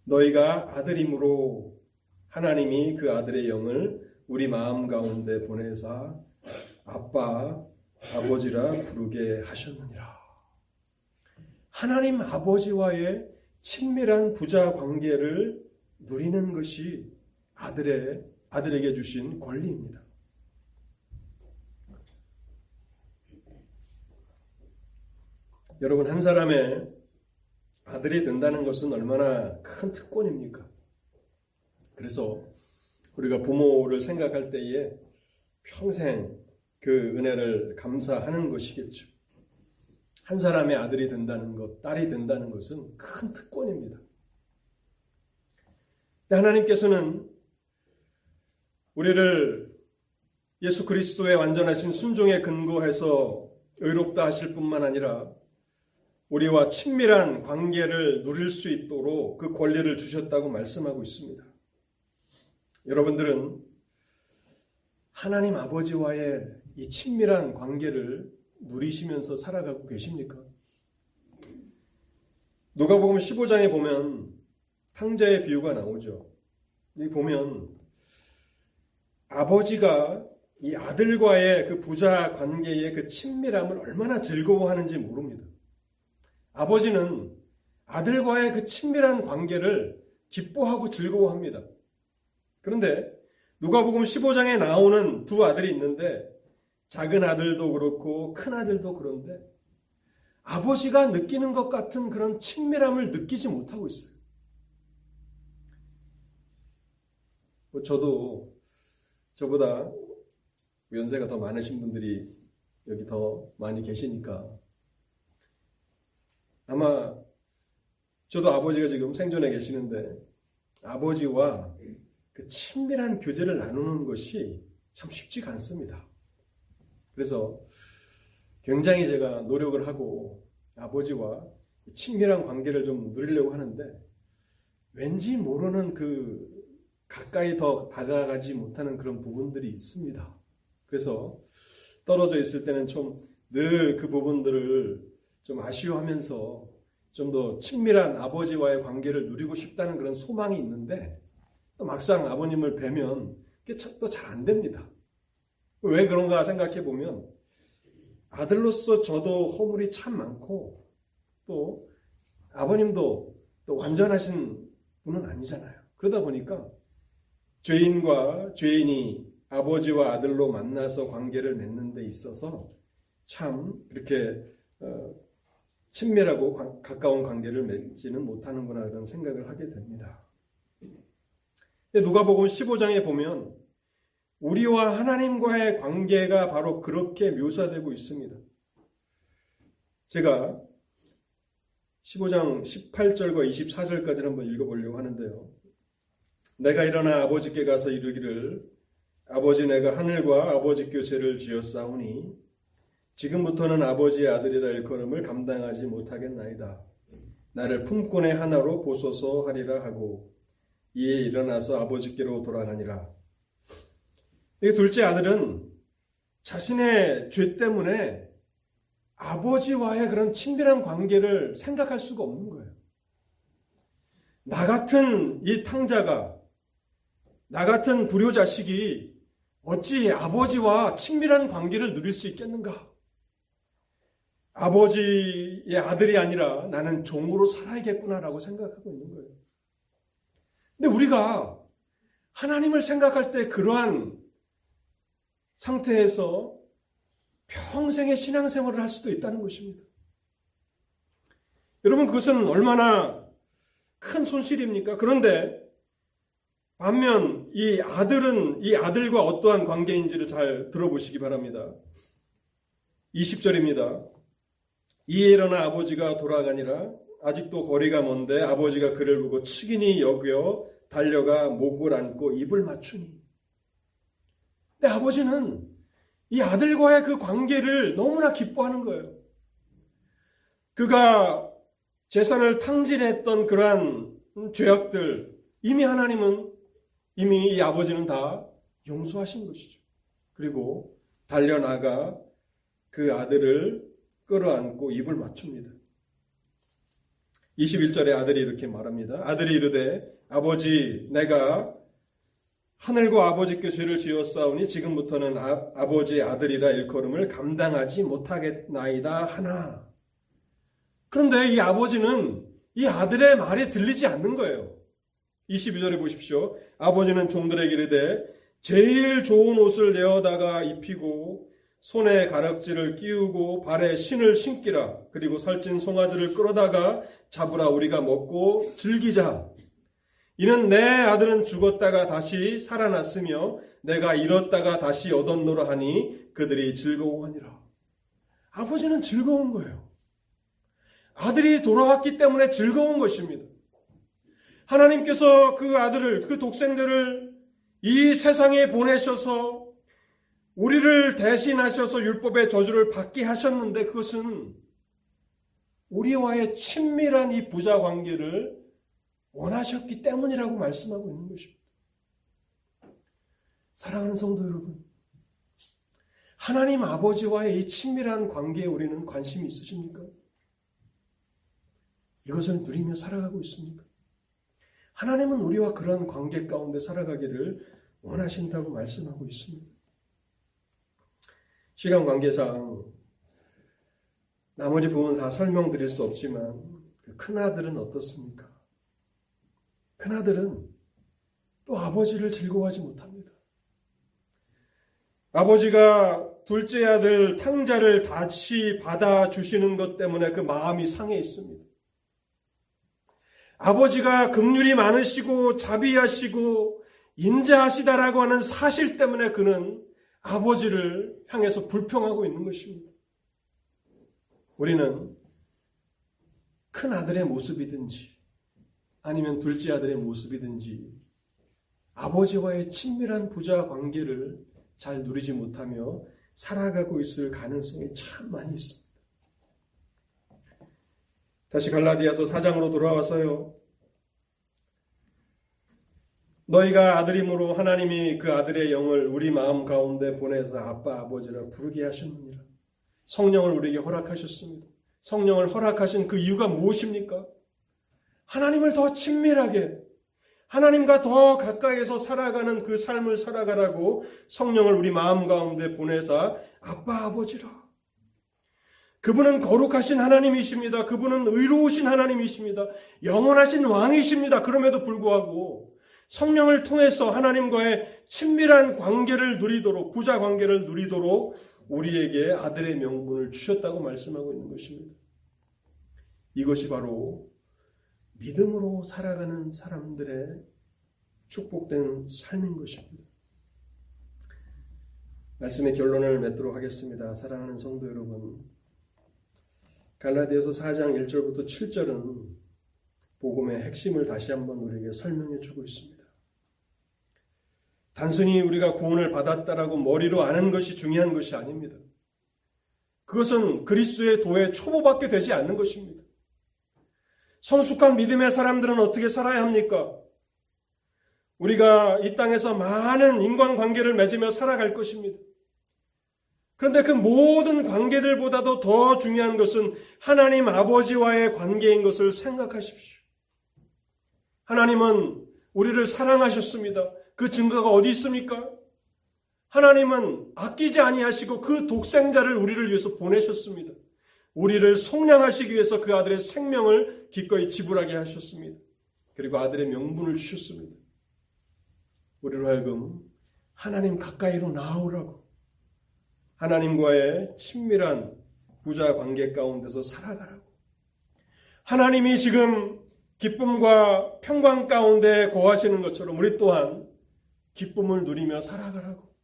너희가 아들임으로 하나님이 그 아들의 영을 우리 마음 가운데 보내사 아빠, 아버지라 부르게 하셨느니라. 하나님 아버지와의 친밀한 부자 관계를 누리는 것이 아들의 아들에게 주신 권리입니다. 여러분 한 사람의 아들이 된다는 것은 얼마나 큰 특권입니까? 그래서 우리가 부모를 생각할 때에 평생 그 은혜를 감사하는 것이겠죠. 한 사람의 아들이 된다는 것, 딸이 된다는 것은 큰 특권입니다. 하나님께서는 우리를 예수 그리스도의 완전하신 순종에 근거해서 의롭다 하실 뿐만 아니라 우리와 친밀한 관계를 누릴 수 있도록 그 권리를 주셨다고 말씀하고 있습니다. 여러분들은 하나님 아버지와의 이 친밀한 관계를 누리시면서 살아가고 계십니까? 누가복음 15장에 보면 탕자의 비유가 나오죠. 여기 보면 아버지가 이 아들과의 그 부자 관계의 그 친밀함을 얼마나 즐거워하는지 모릅니다. 아버지는 아들과의 그 친밀한 관계를 기뻐하고 즐거워합니다. 그런데 누가복음 15장에 나오는 두 아들이 있는데 작은 아들도 그렇고 큰 아들도 그런데 아버지가 느끼는 것 같은 그런 친밀함을 느끼지 못하고 있어요. 뭐 저도 저보다 연세가 더 많으신 분들이 여기 더 많이 계시니까 아마 저도 아버지가 지금 생존해 계시는데 아버지와 그 친밀한 교제를 나누는 것이 참 쉽지가 않습니다. 그래서 굉장히 제가 노력을 하고 아버지와 친밀한 관계를 좀 누리려고 하는데 왠지 모르는 그 가까이 더 다가가지 못하는 그런 부분들이 있습니다. 그래서 떨어져 있을 때는 좀 늘 그 부분들을 좀 아쉬워하면서 좀 더 친밀한 아버지와의 관계를 누리고 싶다는 그런 소망이 있는데 또 막상 아버님을 뵈면 그게 또 잘 안 됩니다. 왜 그런가 생각해 보면 아들로서 저도 허물이 참 많고 또 아버님도 또 완전하신 분은 아니잖아요. 그러다 보니까 죄인과 죄인이 아버지와 아들로 만나서 관계를 맺는 데 있어서 참 이렇게 어, 친밀하고 가까운 관계를 맺지는 못하는구나 그런 생각을 하게 됩니다. 누가복음 15장에 보면 우리와 하나님과의 관계가 바로 그렇게 묘사되고 있습니다. 제가 15장 18절과 24절까지 한번 읽어보려고 하는데요. 내가 일어나 아버지께 가서 이르기를 아버지 내가 하늘과 아버지께 죄를 지었사오니 지금부터는 아버지의 아들이라 일컬음을 감당하지 못하겠나이다. 나를 품꾼의 하나로 보소서 하리라 하고 이에 일어나서 아버지께로 돌아가니라. 이 둘째 아들은 자신의 죄 때문에 아버지와의 그런 친밀한 관계를 생각할 수가 없는 거예요. 나 같은 이 탕자가, 나 같은 불효 자식이 어찌 아버지와 친밀한 관계를 누릴 수 있겠는가? 아버지의 아들이 아니라 나는 종으로 살아야겠구나라고 생각하고 있는 거예요. 근데 우리가 하나님을 생각할 때 그러한 상태에서 평생의 신앙생활을 할 수도 있다는 것입니다. 여러분, 그것은 얼마나 큰 손실입니까? 그런데 반면 이 아들은 이 아들과 어떠한 관계인지를 잘 들어보시기 바랍니다. 20절입니다. 이에 일어나 아버지가 돌아가니라 아직도 거리가 먼데 아버지가 그를 보고 측인이 여겨 달려가 목을 안고 입을 맞추니. 근데 아버지는 이 아들과의 그 관계를 너무나 기뻐하는 거예요. 그가 재산을 탕진했던 그러한 죄악들, 이미 하나님은, 이미 이 아버지는 다 용서하신 것이죠. 그리고 달려나가 그 아들을 끌어안고 입을 맞춥니다. 21절에 아들이 이렇게 말합니다. 아들이 이르되 아버지 내가 하늘과 아버지께 죄를 지었사오니 지금부터는 아, 아버지의 아들이라 일컬음을 감당하지 못하겠나이다 하나. 그런데 이 아버지는 이 아들의 말이 들리지 않는 거예요. 22절에 보십시오. 아버지는 종들에게 이르되 제일 좋은 옷을 내어다가 입히고 손에 가락지를 끼우고 발에 신을 신기라. 그리고 살찐 송아지를 끌어다가 잡으라 우리가 먹고 즐기자. 이는 내 아들은 죽었다가 다시 살아났으며 내가 잃었다가 다시 얻었노라 하니 그들이 즐거워하니라. 아버지는 즐거운 거예요. 아들이 돌아왔기 때문에 즐거운 것입니다. 하나님께서 그 아들을, 그 독생들을 이 세상에 보내셔서 우리를 대신하셔서 율법의 저주를 받게 하셨는데 그것은 우리와의 친밀한 이 부자 관계를 원하셨기 때문이라고 말씀하고 있는 것입니다. 사랑하는 성도 여러분, 하나님 아버지와의 이 친밀한 관계에 우리는 관심이 있으십니까? 이것을 누리며 살아가고 있습니까? 하나님은 우리와 그런 관계 가운데 살아가기를 원하신다고 말씀하고 있습니다. 시간 관계상 나머지 부분 다 설명드릴 수 없지만 그 큰아들은 어떻습니까? 큰아들은 또 아버지를 즐거워하지 못합니다. 아버지가 둘째 아들 탕자를 다시 받아주시는 것 때문에 그 마음이 상해 있습니다. 아버지가 긍휼이 많으시고 자비하시고 인자하시다라고 하는 사실 때문에 그는 아버지를 향해서 불평하고 있는 것입니다. 우리는 큰 아들의 모습이든지 아니면 둘째 아들의 모습이든지 아버지와의 친밀한 부자 관계를 잘 누리지 못하며 살아가고 있을 가능성이 참 많이 있습니다. 다시 갈라디아서 4장으로 돌아와서요. 너희가 아들임으로 하나님이 그 아들의 영을 우리 마음 가운데 보내서 아빠 아버지라 부르게 하셨느니라. 성령을 우리에게 허락하셨습니다. 성령을 허락하신 그 이유가 무엇입니까? 하나님을 더 친밀하게 하나님과 더 가까이에서 살아가는 그 삶을 살아가라고 성령을 우리 마음 가운데 보내사 아빠 아버지라. 그분은 거룩하신 하나님이십니다. 그분은 의로우신 하나님이십니다. 영원하신 왕이십니다. 그럼에도 불구하고 성령을 통해서 하나님과의 친밀한 관계를 누리도록, 부자 관계를 누리도록 우리에게 아들의 명분을 주셨다고 말씀하고 있는 것입니다. 이것이 바로 믿음으로 살아가는 사람들의 축복된 삶인 것입니다. 말씀의 결론을 맺도록 하겠습니다. 사랑하는 성도 여러분. 갈라디아서 4장 1절부터 7절은 복음의 핵심을 다시 한번 우리에게 설명해 주고 있습니다. 단순히 우리가 구원을 받았다라고 머리로 아는 것이 중요한 것이 아닙니다. 그것은 그리스도의 도의 초보밖에 되지 않는 것입니다. 성숙한 믿음의 사람들은 어떻게 살아야 합니까? 우리가 이 땅에서 많은 인간관계를 맺으며 살아갈 것입니다. 그런데 그 모든 관계들보다도 더 중요한 것은 하나님 아버지와의 관계인 것을 생각하십시오. 하나님은 우리를 사랑하셨습니다. 그 증거가 어디 있습니까? 하나님은 아끼지 아니하시고 그 독생자를 우리를 위해서 보내셨습니다. 우리를 속량하시기 위해서 그 아들의 생명을 기꺼이 지불하게 하셨습니다. 그리고 아들의 명분을 주셨습니다. 우리로 하여금 하나님 가까이로 나오라고 하나님과의 친밀한 부자 관계 가운데서 살아가라고 하나님이 지금 기쁨과 평강 가운데 거하시는 것처럼 우리 또한 기쁨을 누리며 살아가라고.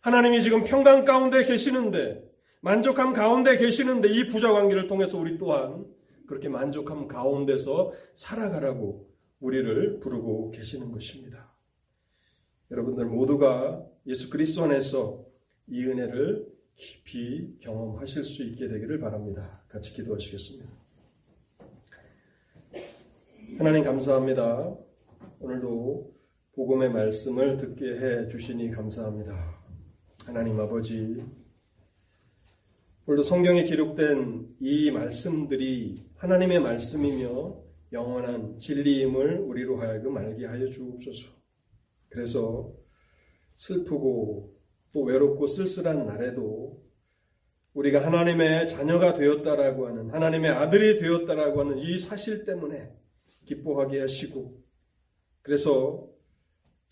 하나님이 지금 평강 가운데 계시는데, 만족함 가운데 계시는데, 이 부자 관계를 통해서 우리 또한 그렇게 만족함 가운데서 살아가라고 우리를 부르고 계시는 것입니다. 여러분들 모두가 예수 그리스도 안에서 이 은혜를 깊이 경험하실 수 있게 되기를 바랍니다. 같이 기도하시겠습니다. 하나님 감사합니다. 오늘도 복음의 말씀을 듣게 해 주시니 감사합니다. 하나님 아버지, 오늘도 성경에 기록된 이 말씀들이 하나님의 말씀이며 영원한 진리임을 우리로 하여금 알게 하여 주옵소서. 그래서 슬프고 또 외롭고 쓸쓸한 날에도 우리가 하나님의 자녀가 되었다라고 하는 하나님의 아들이 되었다라고 하는 이 사실 때문에 기뻐하게 하시고 그래서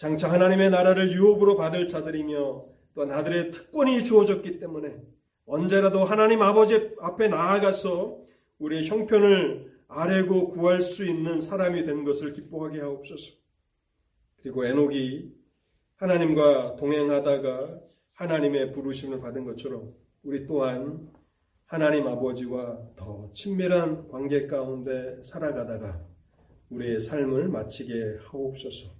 장차 하나님의 나라를 유업으로 받을 자들이며 또한 아들의 특권이 주어졌기 때문에 언제라도 하나님 아버지 앞에 나아가서 우리의 형편을 아뢰고 구할 수 있는 사람이 된 것을 기뻐하게 하옵소서. 그리고 에녹이 하나님과 동행하다가 하나님의 부르심을 받은 것처럼 우리 또한 하나님 아버지와 더 친밀한 관계 가운데 살아가다가 우리의 삶을 마치게 하옵소서.